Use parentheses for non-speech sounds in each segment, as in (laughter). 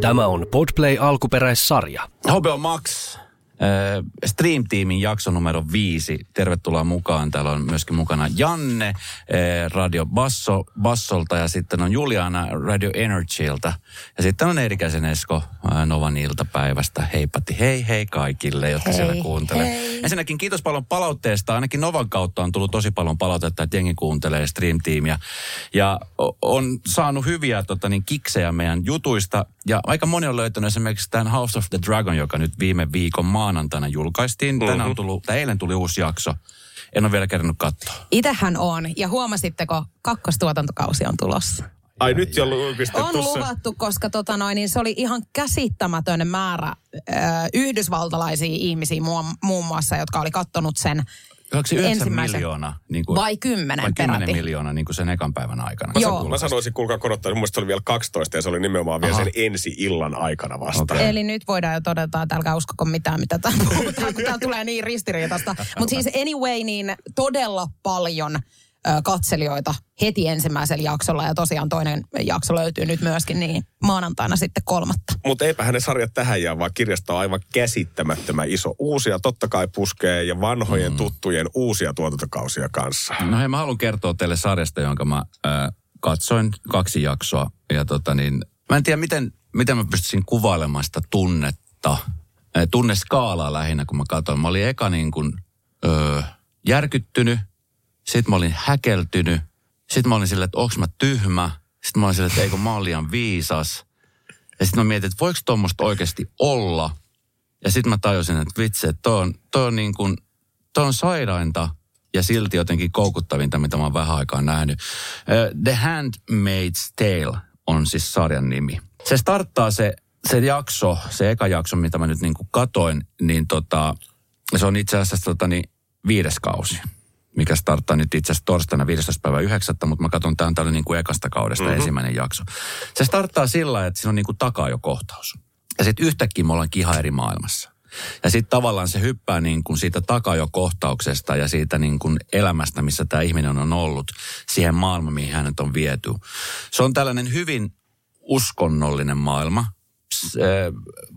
Tämä on Podplay alkuperäissarja. HBO Max Äh, Stream Teamin jakso numero viisi. Tervetuloa mukaan. Täällä on myöskin mukana Janne äh, Radio Basso, Bassolta ja sitten on Juliana Radio Energyltä. Ja sitten on Eerikäisen Esko äh, Novan iltapäivästä. Heipatti hei hei kaikille, jotka hei, siellä kuuntelee. Hei. Ensinnäkin kiitos paljon palautteesta. Ainakin Novan kautta on tullut tosi paljon palautetta, että jengi kuuntelee Stream Teamia. Ja on saanut hyviä tota, niin, kiksejä meidän jutuista. Ja aika moni on löytänyt esimerkiksi tämän House of the Dragon, joka nyt viime viikon maanantaina julkaistiin. Mm-hmm. Tänään on tullut, tai eilen tuli uusi jakso. En ole vielä kerännyt katsoa. Itähän on. Ja huomasitteko, kakkostuotantokausi on tulossa. Ai nyt jo julkistettu On luvattu, koska tota noin, niin se oli ihan käsittämätön määrä ö, yhdysvaltalaisia ihmisiä muun, muun muassa, jotka oli kattonut sen 9 miljoonaa? Niin kuin, vai 10 Vai 10 peräti. miljoonaa niin kuin sen ekan päivän aikana. Mä, Joo. mä sanoisin, kuulkaa korottaa, mun se oli vielä 12 ja se oli nimenomaan vielä Aha. sen ensi illan aikana vasta. Okay. Eli nyt voidaan jo todeta, että älkää uskoko mitään, mitä täällä puhutaan, kun täällä tulee niin ristiriitasta. (laughs) Mutta siis anyway, niin todella paljon katselijoita heti ensimmäisellä jaksolla ja tosiaan toinen jakso löytyy nyt myöskin niin maanantaina sitten kolmatta. Mutta eipä hänen sarjat tähän jää, vaan kirjasto on aivan käsittämättömän iso. Uusia totta kai puskee ja vanhojen mm. tuttujen uusia tuotantokausia kanssa. No hei, mä haluan kertoa teille sarjasta, jonka mä äh, katsoin kaksi jaksoa. Ja tota niin, mä en tiedä, miten, miten mä pystyisin kuvailemaan sitä tunnetta, äh, tunneskaalaa lähinnä, kun mä katsoin. Mä olin eka niin kuin, äh, järkyttynyt, sitten mä olin häkeltynyt. Sitten mä olin silleen, että onks mä tyhmä. Sitten mä olin silleen, että eikö mä liian viisas. Ja sitten mä mietin, että voiko tuommoista oikeasti olla. Ja sitten mä tajusin, että vitsi, että toi on, toi on niin kuin, toi on sairainta ja silti jotenkin koukuttavinta, mitä mä oon vähän aikaa nähnyt. The Handmaid's Tale on siis sarjan nimi. Se starttaa se, se jakso, se eka jakso, mitä mä nyt niin katoin, niin tota, se on itse asiassa tota, niin viides kausi mikä starttaa nyt itse asiassa torstaina 15. päivä 9. Mutta mä katson tämän tällä niin kuin ekasta kaudesta mm-hmm. ensimmäinen jakso. Se starttaa sillä että siinä on niin kuin takaa jo kohtaus. Ja sitten yhtäkkiä me ollaan ihan eri maailmassa. Ja sitten tavallaan se hyppää niin kuin siitä takajo-kohtauksesta ja siitä niin kuin elämästä, missä tämä ihminen on ollut, siihen maailmaan, mihin hänet on viety. Se on tällainen hyvin uskonnollinen maailma.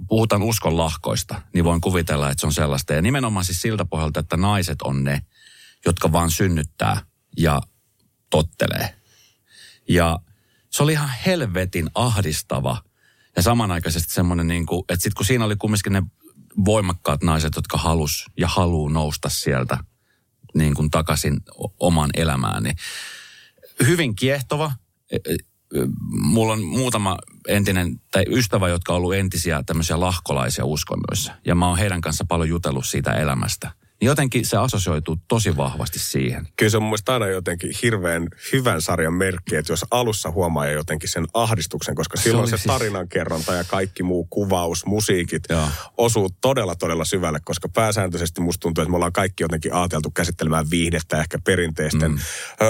Puhutaan uskon lahkoista, niin voin kuvitella, että se on sellaista. Ja nimenomaan siis siltä pohjalta, että naiset on ne, jotka vaan synnyttää ja tottelee. Ja se oli ihan helvetin ahdistava ja samanaikaisesti semmoinen, niin kuin, että sitten kun siinä oli kumminkin ne voimakkaat naiset, jotka halus ja haluu nousta sieltä niin kuin takaisin omaan elämään, niin hyvin kiehtova. E, e, mulla on muutama entinen, tai ystävä, jotka on ollut entisiä tämmöisiä lahkolaisia uskonnoissa. Ja mä oon heidän kanssa paljon jutellut siitä elämästä – niin jotenkin se assosioituu tosi vahvasti siihen. Kyllä se on mun aina jotenkin hirveän hyvän sarjan merkki, että jos alussa huomaa jotenkin sen ahdistuksen, koska silloin se, se siis... tarinankerronta ja kaikki muu kuvaus, musiikit Joo. osuu todella todella syvälle, koska pääsääntöisesti musta tuntuu, että me ollaan kaikki jotenkin ajateltu käsittelemään viihdettä ehkä perinteisten mm.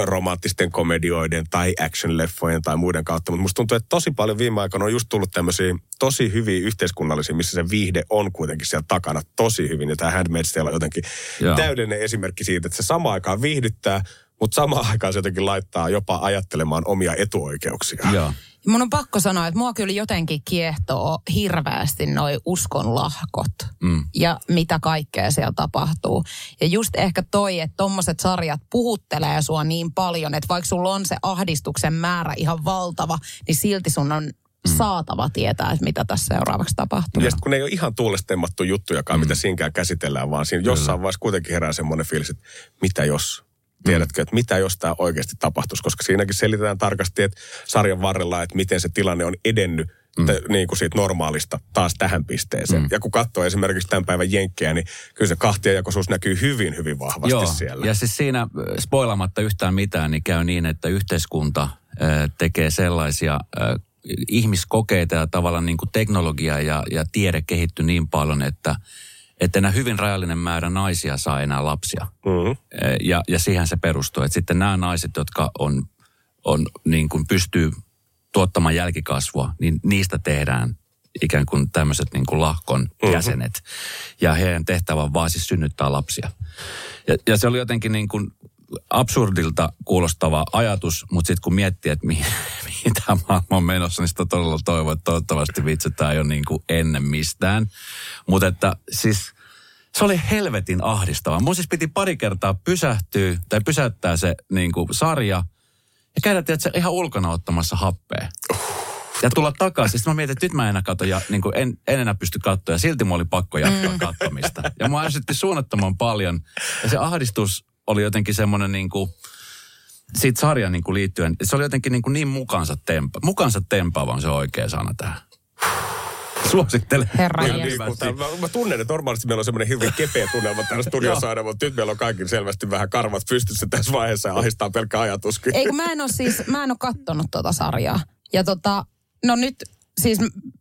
romanttisten komedioiden tai action-leffojen tai muiden kautta, mutta musta tuntuu, että tosi paljon viime aikoina on just tullut tämmöisiä tosi hyviä yhteiskunnallisia, missä se viihde on kuitenkin siellä takana tosi hyvin. Ja tämä Handmaid's Tale on jotenkin Joo. täydellinen esimerkki siitä, että se sama aikaan viihdyttää, mutta samaan aikaan se jotenkin laittaa jopa ajattelemaan omia etuoikeuksia. Joo. Mun on pakko sanoa, että mua kyllä jotenkin kiehtoo hirveästi noi uskonlahkot mm. ja mitä kaikkea siellä tapahtuu. Ja just ehkä toi, että tommoset sarjat puhuttelee sua niin paljon, että vaikka sulla on se ahdistuksen määrä ihan valtava, niin silti sun on mm. saatava tietää, että mitä tässä seuraavaksi tapahtuu. Ja kun ei ole ihan tuulestemmattu juttujakaan, mm. mitä siinäkään käsitellään, vaan siinä jossain vaiheessa kuitenkin herää semmoinen fiilis, että mitä jos Tiedätkö, että mitä jos tämä oikeasti tapahtuisi, koska siinäkin selitetään tarkasti, että sarjan varrella, että miten se tilanne on edennyt mm. te, niin kuin siitä normaalista taas tähän pisteeseen. Mm. Ja kun katsoo esimerkiksi tämän päivän jenkkejä, niin kyllä se kahtiajakoisuus näkyy hyvin, hyvin vahvasti Joo. siellä. Ja siis siinä spoilamatta yhtään mitään, niin käy niin, että yhteiskunta äh, tekee sellaisia äh, ihmiskokeita ja tavallaan niin kuin teknologia ja, ja tiede kehittyy niin paljon, että, että enää hyvin rajallinen määrä naisia saa enää lapsia. Mm-hmm. Ja, ja siihen se perustuu. Että sitten nämä naiset, jotka on, on niin kuin pystyy tuottamaan jälkikasvua, niin niistä tehdään ikään kuin tämmöiset niin kuin lahkon mm-hmm. jäsenet. Ja heidän tehtävä on vaan siis synnyttää lapsia. Ja, ja se oli jotenkin niin kuin absurdilta kuulostava ajatus, mutta sitten kun miettii, että mihin, (laughs) mihin tämä maailma on menossa, niin sitä todella toivon, että toivottavasti vitsi, tämä ei ole niin kuin ennen mistään. Mutta että siis se oli helvetin ahdistavaa. Mun siis piti pari kertaa pysähtyä tai pysäyttää se niin kuin sarja ja käydä tietysti, ihan ulkona ottamassa happea. Ja tulla takaisin. Sitten mä mietin, että nyt mä en enää katso ja niin kuin en, en enää pysty katsoa. Ja silti mulla oli pakko jatkaa mm. katsomista. Ja mua ärsytti suunnattoman paljon. Ja se ahdistus oli jotenkin semmoinen niin kuin, siitä sarjan niin kuin liittyen, se oli jotenkin niin, kuin niin mukansa, tempa, mukansa tempaava on se oikea sana tähän. Suosittelen. Herra mä, mä, tunnen, että normaalisti meillä on semmoinen hirveän kepeä tunnelma täällä studiossa aina, mutta nyt meillä on kaikki selvästi vähän karvat pystyssä tässä vaiheessa ja ahistaa pelkkä ajatuskin. Ei kun mä en ole siis, mä en ole kattonut tuota sarjaa. Ja tota, no nyt siis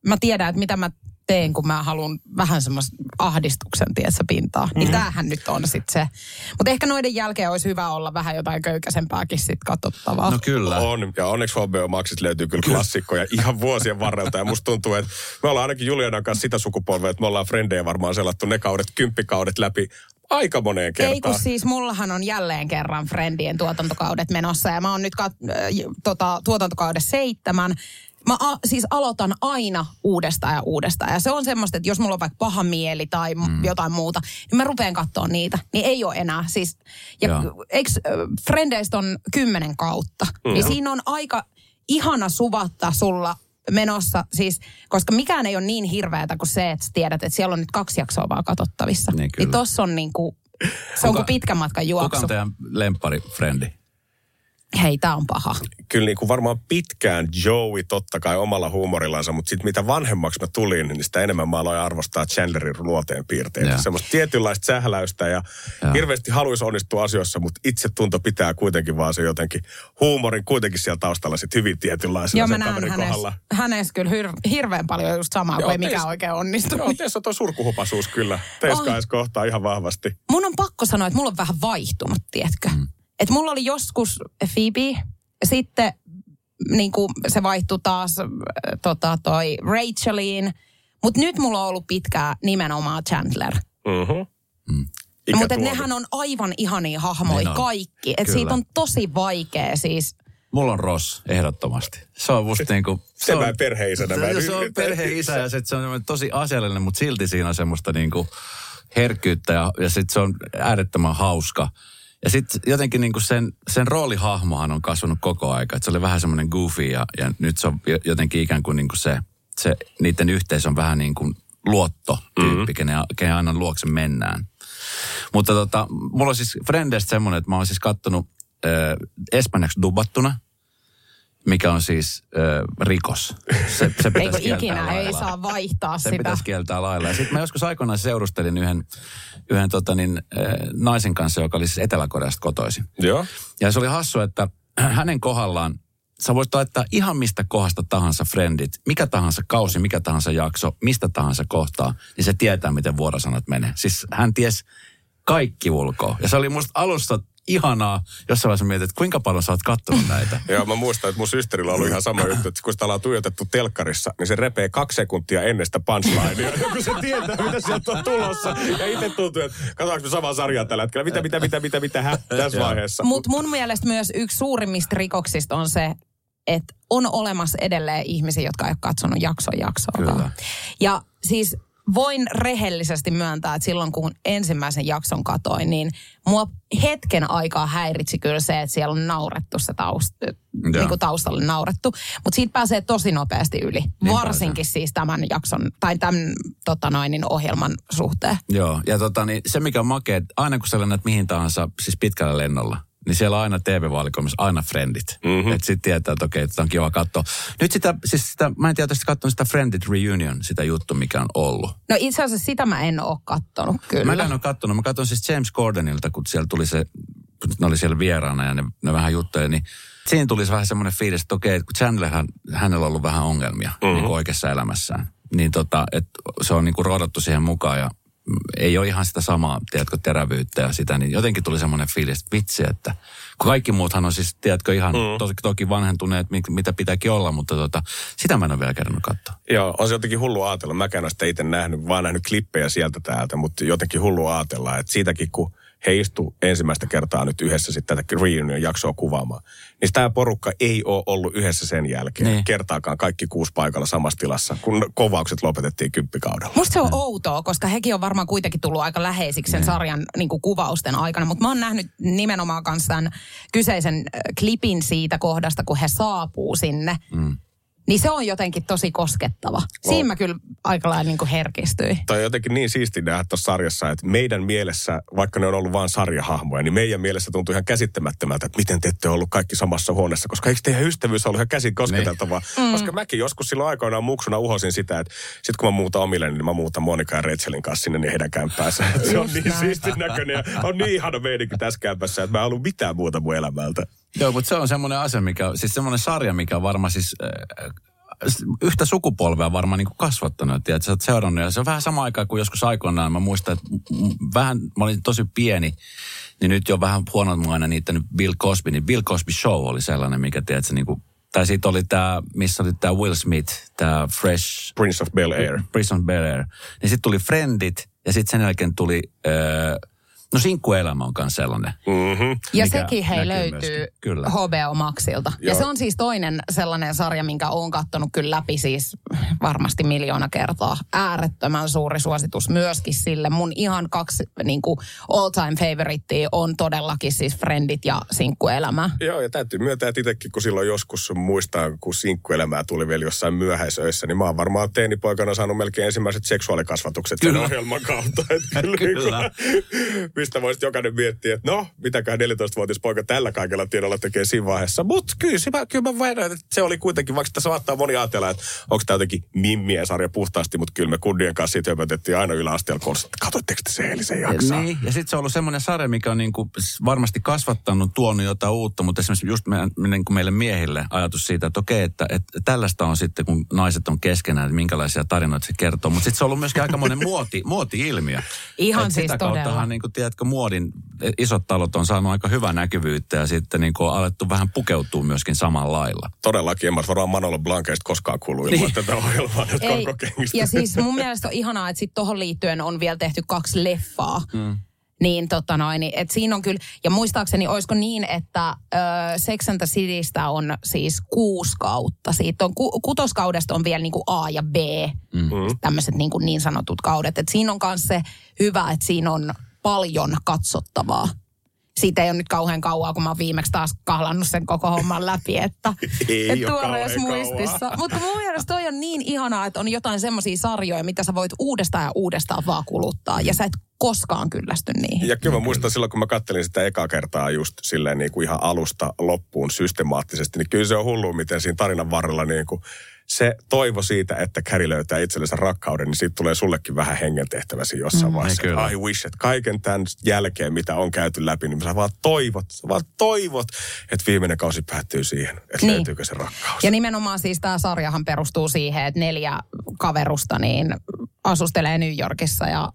mä tiedän, että mitä mä teen, kun mä haluan vähän semmoista ahdistuksen tiessä pintaa. Niin mm. tämähän nyt on sitten se. Mutta ehkä noiden jälkeen olisi hyvä olla vähän jotain köykäisempääkin sitten katsottavaa. No kyllä. On, ja onneksi HBO Maxit löytyy kyllä, kyllä klassikkoja ihan vuosien varrelta. Ja musta tuntuu, että me ollaan ainakin Julianan kanssa sitä sukupolvea, että me ollaan frendejä varmaan selattu ne kaudet, kymppikaudet läpi aika moneen kertaan. Ei kun siis mullahan on jälleen kerran Friendien tuotantokaudet menossa ja mä oon nyt kat, äh, tota, tuotantokauden seitsemän mä a, siis aloitan aina uudestaan ja uudestaan. Ja se on semmoista, että jos mulla on vaikka paha mieli tai mm. jotain muuta, niin mä rupean katsoa niitä. Niin ei ole enää. Siis, ja eikö Frendeistä on kymmenen kautta? Mm. Niin siinä on aika ihana suvatta sulla menossa, siis, koska mikään ei ole niin hirveätä kuin se, että tiedät, että siellä on nyt kaksi jaksoa vaan katsottavissa. Niin, niin tossa on niin kuin, se kuka, on kuin pitkän matkan juoksu. Kuka on teidän lempari frendi? Hei, tämä on paha. Kyllä niin kuin varmaan pitkään Joey totta kai omalla huumorillansa, mutta sitten mitä vanhemmaksi mä tulin, niin sitä enemmän mä aloin arvostaa Chandlerin luoteen piirteitä. Semmoista tietynlaista sähläystä ja, ja. hirveästi haluaisi onnistua asioissa, mutta itse tunto pitää kuitenkin vaan se jotenkin huumorin kuitenkin siellä taustalla sitten hyvin tietynlaisena Joo, mä näen hänessä, hänessä kyllä hir- hirveän paljon just samaa Joo, kuin ei mikään oikein onnistu. Joo, teissä on tuo surkuhupasuus kyllä. Teissä kohtaa ihan vahvasti. Mun on pakko sanoa, että mulla on vähän vaihtunut, tiedätkö? Mm. Et mulla oli joskus Phoebe, sitten niin kuin se vaihtui taas äh, tota, toi Racheliin, mutta nyt mulla on ollut pitkää nimenomaan Chandler. Mm-hmm. Mm. Mutta nehän on aivan ihania hahmoja niin kaikki. Et siitä on tosi vaikea siis Mulla on Ross, ehdottomasti. Se on musta niinku... Se, se on perheisänä. Se, se on perheisä ja sit se on tosi asiallinen, mutta silti siinä on semmoista niinku herkkyyttä ja, ja sit se on äärettömän hauska. Ja sitten jotenkin niin kuin sen, sen roolihahmohan on kasvanut koko aika. Että se oli vähän semmoinen goofy ja, ja nyt se on jotenkin ikään kuin, niin kuin se, se, niiden yhteys on vähän niin kuin luotto-tyyppi, mm-hmm. kenen, kenen aina luokse mennään. Mutta tota, mulla on siis Frendest semmoinen, että mä oon siis kattonut äh, espanjaksi dubattuna – mikä on siis äh, rikos. Se, se (laughs) pitäisi Eikö ikinä lailla. ei saa vaihtaa se sitä. pitäisi kieltää lailla. Ja sitten mä joskus aikoinaan seurustelin yhden, yhden tota niin, äh, naisen kanssa, joka oli siis Etelä-Koreasta kotoisin. Joo. Ja se oli hassu, että (clears throat) hänen kohdallaan sä voit laittaa ihan mistä kohdasta tahansa friendit, mikä tahansa kausi, mikä tahansa jakso, mistä tahansa kohtaa, niin se tietää, miten vuorosanat menee. Siis hän ties kaikki ulkoa. Ja se oli musta alussa ihanaa. Jossain vaiheessa mietit, että kuinka paljon sä oot kattonut näitä. (laughs) Joo, mä muistan, että mun systerillä on ollut ihan sama juttu, että kun sitä ollaan tuijotettu telkkarissa, niin se repee kaksi sekuntia ennen sitä punchlinea, (laughs) kun se tietää, mitä sieltä on tulossa. Ja itse tuntuu, että katsotaanko me samaa sarjaa tällä hetkellä. Mitä, mitä, mitä, mitä, mitä, hä, tässä (laughs) vaiheessa. Mutta mun mielestä myös yksi suurimmista rikoksista on se, että on olemassa edelleen ihmisiä, jotka ei ole katsonut jakson jaksoa. Ja siis voin rehellisesti myöntää, että silloin kun ensimmäisen jakson katoin, niin mua hetken aikaa häiritsi kyllä se, että siellä on naurettu se taust, niin kuin taustalle naurettu. Mutta siitä pääsee tosi nopeasti yli. Niin Varsinkin pääsee. siis tämän jakson, tai tämän tota noin, niin ohjelman suhteen. Joo, ja tota, niin se mikä on makea, aina kun sä lennät mihin tahansa, siis pitkällä lennolla, niin siellä on aina TV-valikoimissa aina friendit. Mm-hmm. Että sitten tietää, että okei, että on kiva katsoa. Nyt sitä, siis sitä, mä en tiedä, että katsonut sitä Friendit Reunion, sitä juttu, mikä on ollut. No itse asiassa sitä mä en ole kattonut kyllä. Mä en ole kattonut. Mä katson siis James Gordonilta, kun siellä tuli se, ne oli siellä vieraana ja ne, ne vähän juttuja, niin siinä tuli vähän semmoinen fiilis, että okei, kun Chandlerhan, hänellä on ollut vähän ongelmia mm-hmm. niin oikeassa elämässään. Niin tota, että se on niin kuin siihen mukaan ja ei ole ihan sitä samaa, tiedätkö, terävyyttä ja sitä, niin jotenkin tuli semmoinen fiilis, että vitsi, että kun kaikki muuthan on siis, tiedätkö, ihan mm. toki, toki vanhentuneet, mitä pitääkin olla, mutta tota, sitä mä en ole vielä kerännyt katsoa. Joo, on se jotenkin hullu ajatella. Mäkään olen sitä itse nähnyt, vaan nähnyt klippejä sieltä täältä, mutta jotenkin hullu ajatella, että siitäkin kun he istu ensimmäistä kertaa nyt yhdessä sitten tätä reunion-jaksoa kuvaamaan. Niin tämä porukka ei ole ollut yhdessä sen jälkeen niin. kertaakaan kaikki kuusi paikalla samassa tilassa, kun kovaukset lopetettiin kymppikaudella. Musta se on outoa, koska hekin on varmaan kuitenkin tullut aika läheisiksi sen niin. sarjan niin kuin kuvausten aikana. Mutta mä oon nähnyt nimenomaan kanssa tämän kyseisen äh, klipin siitä kohdasta, kun he saapuu sinne. Mm niin se on jotenkin tosi koskettava. Siinä mä kyllä aika lailla niin herkistyin. Toi on jotenkin niin siisti nähdä tuossa sarjassa, että meidän mielessä, vaikka ne on ollut vain sarjahahmoja, niin meidän mielessä tuntuu ihan käsittämättömältä, että miten te ette ollut kaikki samassa huoneessa, koska eikö teidän ystävyys ollut ihan käsin kosketeltavaa? Niin. Mm. Koska mäkin joskus silloin aikoinaan muksuna uhosin sitä, että sit kun mä muutan omille, niin mä muutan Monika ja Retselin kanssa sinne niin heidän kämppäänsä. (laughs) se on niin siisti näköinen ja on niin ihana meininki tässä kämpässä, että mä en ollut mitään muuta mun elämältä. Joo, mutta se on semmoinen asia, mikä, siis semmoinen sarja, mikä on varmaan siis äh, yhtä sukupolvea varmaan niin kuin kasvattanut. Että sä oot seurannut ja se on vähän sama aikaa kuin joskus aikoinaan. Mä muistan, että vähän, mä olin tosi pieni, niin nyt jo vähän huonommainen niitä Bill Cosby. Niin Bill Cosby Show oli sellainen, mikä tiedät, niin kuin, tai sitten oli tämä, missä oli tämä Will Smith, tämä Fresh... Prince of Bel Air. Prince of Bel Air. Niin sitten tuli Friendit ja sitten sen jälkeen tuli... Äh, No sinkkuelämä on myös sellainen. Mm-hmm. Ja sekin hei löytyy kyllä. HBO Maxilta. Joo. Ja se on siis toinen sellainen sarja, minkä olen kattonut kyllä läpi siis varmasti miljoona kertaa. Äärettömän suuri suositus myöskin sille. Mun ihan kaksi niin kuin all time favorite on todellakin siis Friendit ja sinkkuelämä. Joo, ja täytyy myöntää, että itsekin kun silloin joskus muistaa, kun sinkkuelämää tuli vielä jossain myöhäisöissä, niin mä oon varmaan teinipoikana saanut melkein ensimmäiset seksuaalikasvatukset kyllä. sen ohjelman kautta. Että kyllä. (laughs) mistä voisi jokainen miettiä, että no, mitäkään 14-vuotias poika tällä kaikella tiedolla tekee siinä vaiheessa. Mutta kyllä, mä, kyllä mä väitän, että se oli kuitenkin, vaikka tässä saattaa moni ajatella, että onko tämä jotenkin mimmien sarja puhtaasti, mutta kyllä me kundien kanssa siitä höpötettiin aina yläasteella koulussa, että katsoitteko te se Elisen jaksaa? Niin, ja sitten se on ollut semmoinen sarja, mikä on niinku varmasti kasvattanut, tuonut jotain uutta, mutta esimerkiksi just me, niin kuin meille miehille ajatus siitä, että okei, että, että tällaista on sitten, kun naiset on keskenään, että minkälaisia tarinoita se kertoo. Mutta sitten se on ollut myöskin aika monen muoti, muoti-ilmiö. Ihan siis sitä todella. niin kuin, tiedätkö, muodin isot talot on saanut aika hyvää näkyvyyttä ja sitten niin kuin on alettu vähän pukeutua myöskin samalla lailla. Todellakin, en mä varmaan Manolo Blankeista koskaan kuulu ilman niin. tätä ohjelmaa Ei, Ja siis mun mielestä on ihanaa, että sitten tuohon liittyen on vielä tehty kaksi leffaa. Mm. Niin tota noin, niin, että siinä on kyllä, ja muistaakseni olisiko niin, että ö, Sex and the Citystä on siis kuusi kautta. Siitä on, ku, kutoskaudesta on vielä niin kuin A ja B, mm. tämmöiset niin, niin sanotut kaudet. Et siinä on myös se hyvä, että siinä on paljon katsottavaa. Siitä ei ole nyt kauhean kauaa, kun mä oon viimeksi taas kahlannut sen koko homman läpi, että (laughs) et tuoreessa muistissa. Mutta mun mielestä toi on niin ihanaa, että on jotain semmoisia sarjoja, mitä sä voit uudestaan ja uudestaan vaan kuluttaa. Ja sä et koskaan kyllästy niihin. Ja kyllä mä muistan silloin, kun mä kattelin sitä ekaa kertaa just silleen niin kuin ihan alusta loppuun systemaattisesti, niin kyllä se on hullu, miten siinä tarinan varrella niin kuin se toivo siitä, että Käri löytää itsellensä rakkauden, niin siitä tulee sullekin vähän hengentehtäväsi jossain mm, vaiheessa. Kyllä. I wish, että kaiken tämän jälkeen, mitä on käyty läpi, niin sä vaan toivot, sä vaan toivot, että viimeinen kausi päättyy siihen, että niin. löytyykö se rakkaus. Ja nimenomaan siis tämä sarjahan perustuu siihen, että neljä kaverusta niin asustelee New Yorkissa ja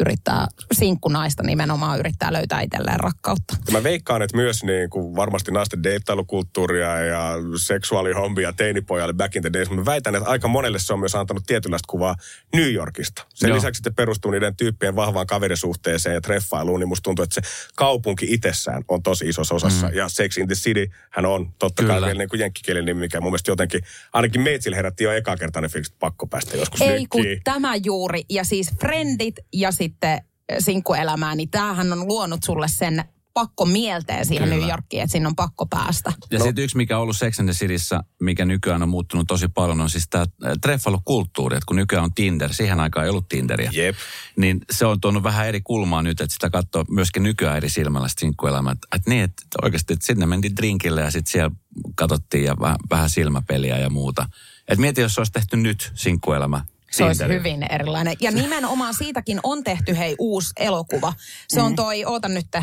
yrittää, sinkkunaista nimenomaan yrittää löytää itselleen rakkautta. Ja mä veikkaan, että myös niin kuin varmasti naisten deittailukulttuuria ja seksuaalihombia teinipojalle back in the days, mä väitän, että aika monelle se on myös antanut tietynlaista kuvaa New Yorkista. Sen Joo. lisäksi, että perustuu niiden tyyppien vahvaan kaverisuhteeseen ja treffailuun, niin musta tuntuu, että se kaupunki itsessään on tosi isossa osassa. Mm. Ja Sex in the City, hän on totta Kyllä. kai vielä niin kuin jenkkikielinen nimi, mikä mun mielestä jotenkin, ainakin meitsillä herätti jo eka kertaa ne fiilikset, pakko päästä joskus Ei kun tämä juuri, ja siis Friendit ja sitten sitten sinkkuelämää, niin tämähän on luonut sulle sen pakko mielteen siihen Kyllä. New Yorkiin, että sinne on pakko päästä. Ja no. sitten yksi, mikä on ollut Sex and the Cityssä, mikä nykyään on muuttunut tosi paljon, on siis tämä treffailukulttuuri. Että kun nykyään on Tinder, siihen aikaan ei ollut Tinderiä. Jep. Niin se on tuonut vähän eri kulmaa nyt, että sitä katsoo myöskin nykyään eri silmällä sinkkuelämää. Että, että niin, että oikeasti, että sinne mentiin drinkille ja sitten siellä katsottiin ja vähän, vähän silmäpeliä ja muuta. Että mieti, jos se olisi tehty nyt sinkkuelämä se olisi hyvin erilainen. Ja nimenomaan siitäkin on tehty hei uusi elokuva. Se on mm. toi, oota nyt, öö,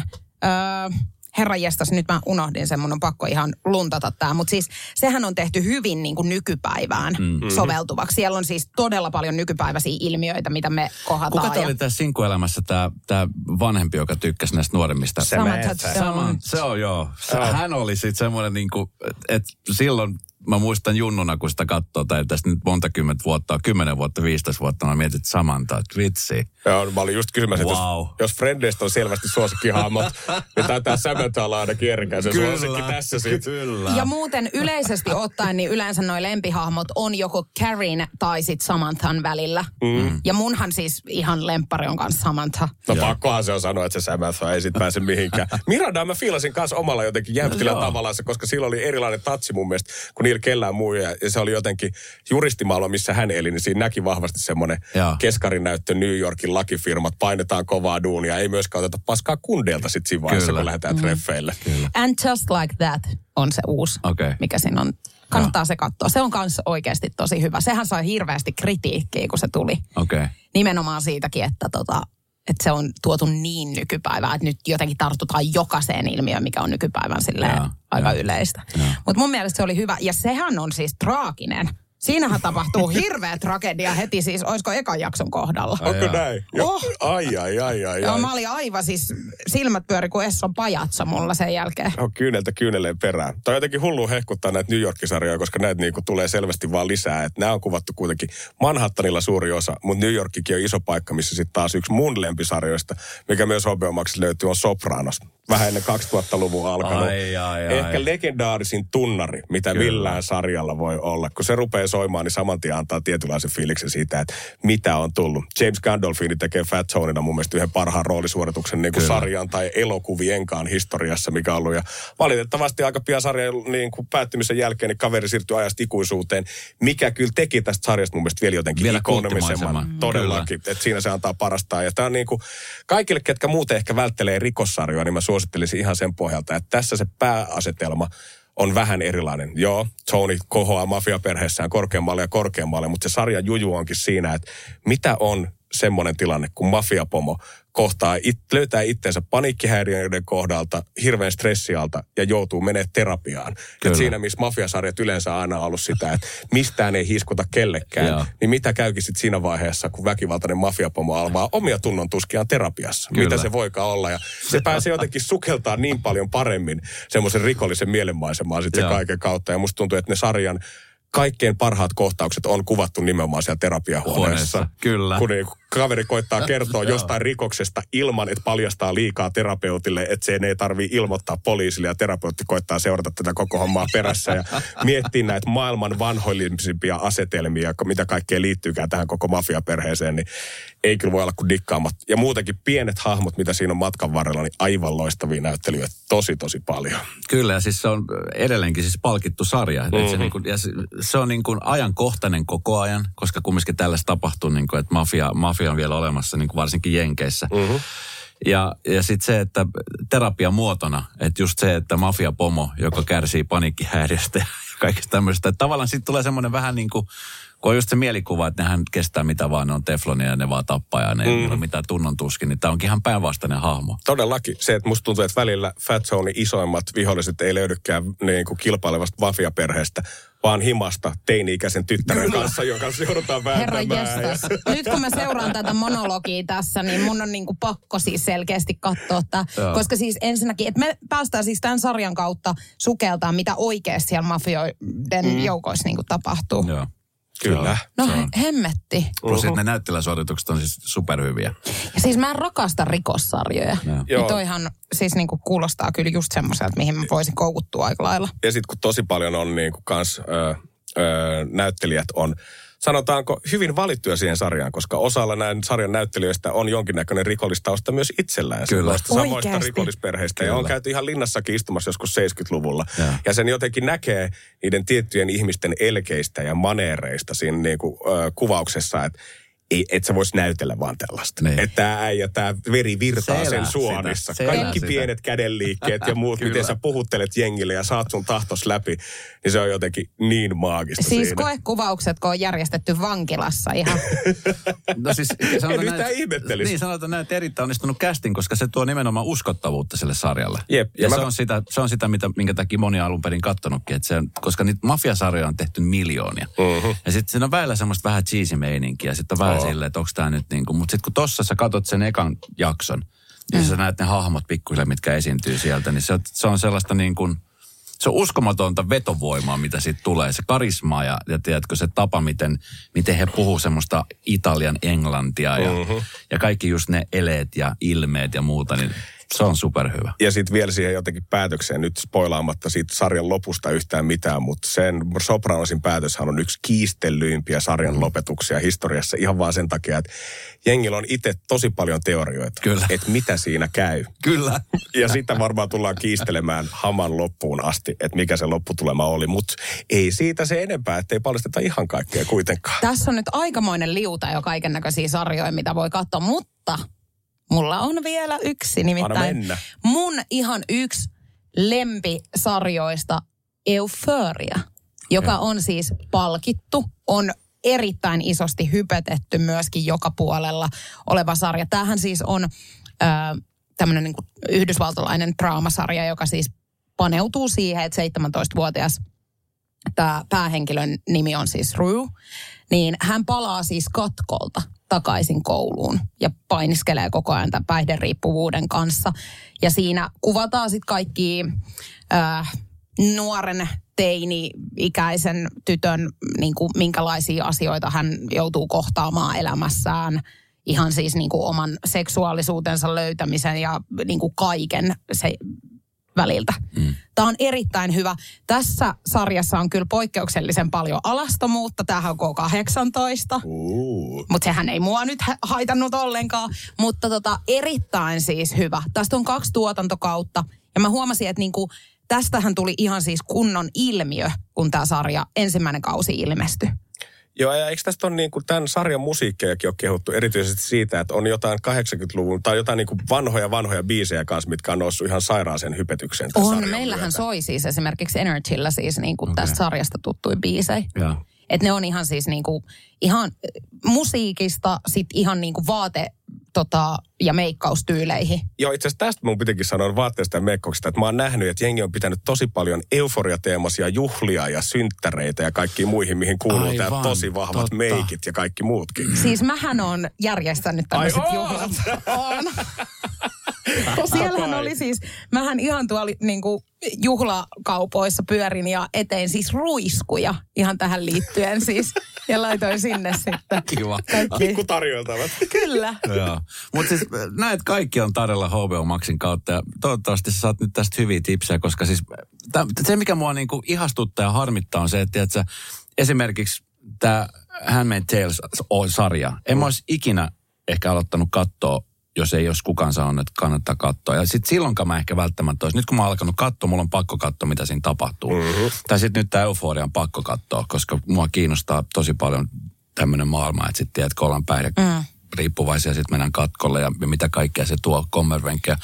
herra jestas, nyt mä unohdin sen, mun on pakko ihan luntata tämä. Mutta siis sehän on tehty hyvin niin kuin nykypäivään mm. soveltuvaksi. Siellä on siis todella paljon nykypäiväisiä ilmiöitä, mitä me kohdataan. Kuka ja... oli tässä sinkuelämässä tämä tää vanhempi, joka tykkäsi näistä nuoremmista? Samantha Sama, se on joo. Hän oli sitten semmoinen, niin kuin, että silloin mä muistan junnuna, kun sitä katsoo, tai tästä nyt monta kymmentä vuotta, kymmenen vuotta, 15 vuotta, mä mietin Samanta, että vitsi. Joo, mä olin just kysymässä, wow. että jos, jos Frendeistä on selvästi suosikkihahmot, (laughs) niin taitaa Samantha olla ainakin erikäisen suosikki tässä sit. Kyllä. Ja muuten yleisesti ottaen, niin yleensä noi lempihahmot on joko Karin tai sit Samanthan välillä. Mm. Ja munhan siis ihan lemppari on kanssa Samantha. No pakkohan se on sanoa, että se Samantha ei sit pääse mihinkään. Miranda mä fiilasin kanssa omalla jotenkin jämptillä tavallaan, koska sillä oli erilainen tatsi mun mielestä niillä kellään muu. Ja se oli jotenkin juristimaailma, missä hän eli, niin siinä näki vahvasti semmoinen keskarinäyttö New Yorkin lakifirmat, painetaan kovaa duunia, ei myöskään oteta paskaa kundeilta sit siinä vaiheessa, Kyllä. kun lähdetään mm. treffeille. Kyllä. And Just Like That on se uusi, okay. mikä siinä on. Kannattaa no. se katsoa. Se on myös oikeasti tosi hyvä. Sehän sai hirveästi kritiikkiä, kun se tuli. Okay. Nimenomaan siitäkin, että tota, että se on tuotu niin nykypäivää, että nyt jotenkin tartutaan jokaiseen ilmiöön, mikä on nykypäivän silleen ja, aika ja, yleistä. Mutta mun mielestä se oli hyvä. Ja sehän on siis traaginen Siinähän tapahtuu hirveä tragedia heti siis, olisiko ekan jakson kohdalla. Ai Onko näin? Oh. Ai, ai, ai, ai, Joo, mä olin aivan siis, silmät pyöri kuin Esson pajatsa mulla sen jälkeen. On kyyneltä kyyneleen perään. Toi jotenkin hullu hehkuttaa näitä New York-sarjoja, koska näitä niinku tulee selvästi vaan lisää. Et nämä on kuvattu kuitenkin Manhattanilla suuri osa, mutta New Yorkikin on iso paikka, missä sitten taas yksi mun lempisarjoista, mikä myös HBO Maxissa löytyy, on Sopranos vähän ennen 2000-luvun alkanut. Ai, ai, ai. Ehkä legendaarisin tunnari, mitä Kyllä. millään sarjalla voi olla. Kun se rupeaa soimaan, niin saman tien antaa tietynlaisen fiiliksen siitä, että mitä on tullut. James Gandolfini tekee Fat Zoneina mun mielestä yhden parhaan roolisuorituksen niin kuin sarjan tai elokuvienkaan historiassa, mikä on ollut. Ja valitettavasti aika pian sarjan niin kuin päättymisen jälkeen niin kaveri siirtyi ajasta ikuisuuteen, mikä kyllä teki tästä sarjasta mun mielestä vielä jotenkin vielä ikonomisemman. Mm. Todellakin, että siinä se antaa parastaan. Ja tämä on niin kuin, kaikille, ketkä muuten ehkä välttelee rikossarjoa, niin mä suosittelisin ihan sen pohjalta, että tässä se pääasetelma on vähän erilainen. Joo, Tony kohoaa mafiaperheessään korkeammalle ja korkeammalle, mutta se sarjan juju onkin siinä, että mitä on semmoinen tilanne, kun mafiapomo kohtaa, it, löytää itsensä paniikkihäiriöiden kohdalta, hirveän stressialta ja joutuu menemään terapiaan. Et siinä, missä mafiasarjat yleensä on aina ollut sitä, että mistään ei hiskuta kellekään, Joo. niin mitä käykin sitten siinä vaiheessa, kun väkivaltainen mafiapomo alvaa omia tunnon tuskiaan terapiassa? Kyllä. Mitä se voikaan olla? Ja se pääsee jotenkin sukeltaa niin paljon paremmin semmoisen rikollisen mielenmaisemaan sitten se kaiken kautta. Ja musta tuntuu, että ne sarjan kaikkein parhaat kohtaukset on kuvattu nimenomaan siellä terapiahuoneessa. Huoneessa, kyllä. Kun kaveri koittaa kertoa jostain rikoksesta ilman, että paljastaa liikaa terapeutille, että sen ei tarvii ilmoittaa poliisille ja terapeutti koittaa seurata tätä koko hommaa perässä ja miettiä näitä maailman vanhoillisimpia asetelmia, mitä kaikkea liittyykään tähän koko mafiaperheeseen, niin ei kyllä voi olla kuin dikkaamat. Ja muutenkin pienet hahmot, mitä siinä on matkan varrella, niin aivan loistavia näyttelyjä tosi tosi paljon. Kyllä ja siis se on edelleenkin siis palkittu sarja. Mm-hmm. Se, niin kuin, ja se, se on niin kuin ajankohtainen koko ajan, koska kumminkin tällaista tapahtuu, niin kuin, että mafia, mafia on vielä olemassa, niin kuin varsinkin Jenkeissä. Mm-hmm. Ja, ja sitten se, että terapia muotona, että just se, että mafiapomo, joka kärsii paniikkihäiriöstä ja (laughs) kaikesta tämmöistä. Että tavallaan sitten tulee semmoinen vähän niin kuin, kun on just se mielikuva, että nehän kestää mitä vaan, ne on teflonia ja ne vaan tappaa ja ne mm. ei ole mitään tunnon tuskin, niin tämä onkin ihan päinvastainen hahmo. Todellakin. Se, että musta tuntuu, että välillä Fat Zone isoimmat viholliset ei löydykään niin kuin kilpailevasta mafiaperheestä, vaan himasta teini-ikäisen tyttären kanssa, jonka kanssa joudutaan vääntämään. Herra jestas. Nyt kun mä seuraan tätä monologia tässä, niin mun on niinku pakko siis selkeästi katsoa tämä. Koska siis ensinnäkin, että me päästään siis tämän sarjan kautta sukeltaan, mitä oikeasti siellä mafioiden mm. joukoissa niinku tapahtuu. Joo. Kyllä. No he, hemmetti. Plus uh-huh. ne näyttelijäsuoritukset on siis superhyviä. Ja siis mä rakastan rikossarjoja. Ja. Niin toihan siis niinku kuulostaa kyllä just semmoiselta, mihin mä voisin koukuttua aika lailla. Ja sitten kun tosi paljon on niinku kans ö, ö, näyttelijät on sanotaanko, hyvin valittuja siihen sarjaan, koska osalla näin sarjan näyttelijöistä on jonkinnäköinen rikollistausta myös itsellään. Kyllä. Samoista Oikeasti. rikollisperheistä. Kyllä. Ja on käyty ihan linnassakin istumassa joskus 70-luvulla. Ja. ja sen jotenkin näkee niiden tiettyjen ihmisten elkeistä ja maneereista siinä niin kuin, äh, kuvauksessa, että et sä vois näytellä vaan tällaista. Niin. Että tämä äijä, tämä veri virtaa Selä sen suonissa. Sitä. Kaikki sitä. pienet kädenliikkeet ja muut, miten sä puhuttelet jengille ja saat sun tahtos läpi, niin se on jotenkin niin maagista Siis siinä. koekuvaukset, kun on järjestetty vankilassa ihan. (laughs) no siis, en yhtään ihmettelisi. Niin, sanotaan näin, että erittäin onnistunut casting, koska se tuo nimenomaan uskottavuutta sille sarjalle. Jep. Ja, ja se, mä... on sitä, se on sitä, mitä, minkä takia moni alun perin kattonutkin. Että se on, koska niitä mafiasarjoja on tehty miljoonia. Uh-huh. Ja sitten siinä on väillä semmoista vähän cheesy meininkiä. Sitten on vähän Joo. silleen, että onko tämä nyt niin kuin, mutta sitten kun tossa sä katot sen ekan jakson, niin mm. sä näet ne hahmot pikkuhiljaa, mitkä esiintyy sieltä, niin se on, se on sellaista niin kuin, se on uskomatonta vetovoimaa, mitä siitä tulee. Se karisma ja, ja tiedätkö, se tapa, miten, miten he puhuu semmoista Italian englantia ja, mm-hmm. ja kaikki just ne eleet ja ilmeet ja muuta, niin se on superhyvä. Ja sitten vielä siihen jotenkin päätökseen, nyt spoilaamatta siitä sarjan lopusta yhtään mitään, mutta sen Sopranosin päätöshän on yksi kiistellyimpiä sarjan mm. lopetuksia historiassa ihan vaan sen takia, että jengillä on itse tosi paljon teorioita, Kyllä. että mitä siinä käy. Kyllä. Ja sitä varmaan tullaan kiistelemään haman loppuun asti, että mikä se lopputulema oli, mutta ei siitä se enempää, ettei paljasteta ihan kaikkea kuitenkaan. Tässä on nyt aikamoinen liuta jo kaiken näköisiä sarjoja, mitä voi katsoa, mutta Mulla on vielä yksi, nimittäin mun ihan yksi lempisarjoista Euphoria, joka ja. on siis palkittu, on erittäin isosti hypetetty myöskin joka puolella oleva sarja. Tämähän siis on äh, tämmöinen niin yhdysvaltalainen draamasarja, joka siis paneutuu siihen, että 17-vuotias tämä päähenkilön nimi on siis Rue, niin hän palaa siis katkolta takaisin kouluun ja painiskelee koko ajan tämän päihderiippuvuuden kanssa. Ja siinä kuvataan sitten kaikki äh, nuoren teini-ikäisen tytön, niin kuin, minkälaisia asioita hän joutuu kohtaamaan elämässään. Ihan siis niin kuin oman seksuaalisuutensa löytämisen ja niin kuin kaiken se väliltä. Mm. Tämä on erittäin hyvä. Tässä sarjassa on kyllä poikkeuksellisen paljon alastomuutta. Tämähän on K18. Uh. Mutta sehän ei mua nyt haitannut ollenkaan. Mutta tota, erittäin siis hyvä. Tästä on kaksi tuotantokautta. Ja mä huomasin, että niinku, tästähän tuli ihan siis kunnon ilmiö, kun tämä sarja ensimmäinen kausi ilmestyi. Joo, ja eikö tästä ole niin kuin tämän sarjan musiikkejakin ole kehuttu erityisesti siitä, että on jotain 80-luvun tai jotain niin kuin vanhoja vanhoja biisejä kanssa, mitkä on noussut ihan sairaaseen hypetykseen. On, meillähän myötä. soi siis esimerkiksi Energyllä siis niin kuin okay. tästä sarjasta tuttui biisejä. Että ne on ihan siis niin kuin, ihan musiikista sit ihan niin kuin vaate tota, ja meikkaustyyleihin. Joo, itse asiassa tästä mun pitikin sanoa vaatteista ja meikkauksista, että mä oon nähnyt, että jengi on pitänyt tosi paljon euforiateemaisia juhlia ja synttäreitä ja kaikki muihin, mihin kuuluu tämä tosi vahvat totta. meikit ja kaikki muutkin. Siis mähän on järjestänyt tämmöiset juhlat. On. (laughs) (laughs) Siellähän oli siis, mähän ihan tuolla niin kuin juhlakaupoissa pyörin ja eteen siis ruiskuja ihan tähän liittyen siis. Ja laitoin sinne sitten. Kiva. Pikku tarjoiltavat. Kyllä. Joo. Mutta siis näet kaikki on tarjolla HBO Maxin kautta ja toivottavasti sä saat nyt tästä hyviä tipsejä, koska siis täm, se mikä mua niinku ihastuttaa ja harmittaa on se, että tiedätkö, esimerkiksi tämä Handmaid Tales-sarja, en mä olisi ikinä ehkä aloittanut katsoa jos ei olisi kukaan saanut, että kannattaa katsoa. Ja sitten silloinkaan mä ehkä välttämättä olisi. Nyt kun mä oon alkanut katsoa, mulla on pakko katsoa, mitä siinä tapahtuu. Mm-hmm. Tai sitten nyt tämä euforia on pakko katsoa, koska mua kiinnostaa tosi paljon tämmöinen maailma, että sitten tiedät, kun ollaan päihde mm. riippuvaisia, sitten mennään katkolle ja mitä kaikkea se tuo kommervenkkejä.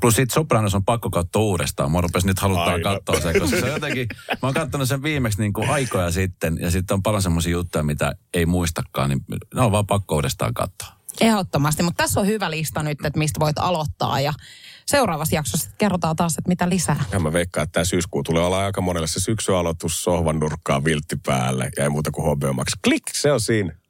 Plus sitten Sopranos on pakko katsoa uudestaan. Mä rupesin nyt haluttaa katsoa se, koska se on jotenkin, (laughs) mä oon katsonut sen viimeksi niin kuin aikoja sitten ja sitten on paljon semmoisia juttuja, mitä ei muistakaan, niin ne on vaan pakko uudestaan katsoa. Ehdottomasti, mutta tässä on hyvä lista nyt, että mistä voit aloittaa ja seuraavassa jaksossa kerrotaan taas, että mitä lisää. Ja mä veikkaan, että tämä syyskuu tulee olla aika monelle se syksyaloitus, sohvan nurkkaan viltti päälle ja ei muuta kuin HBO Max. Klik, se on siinä.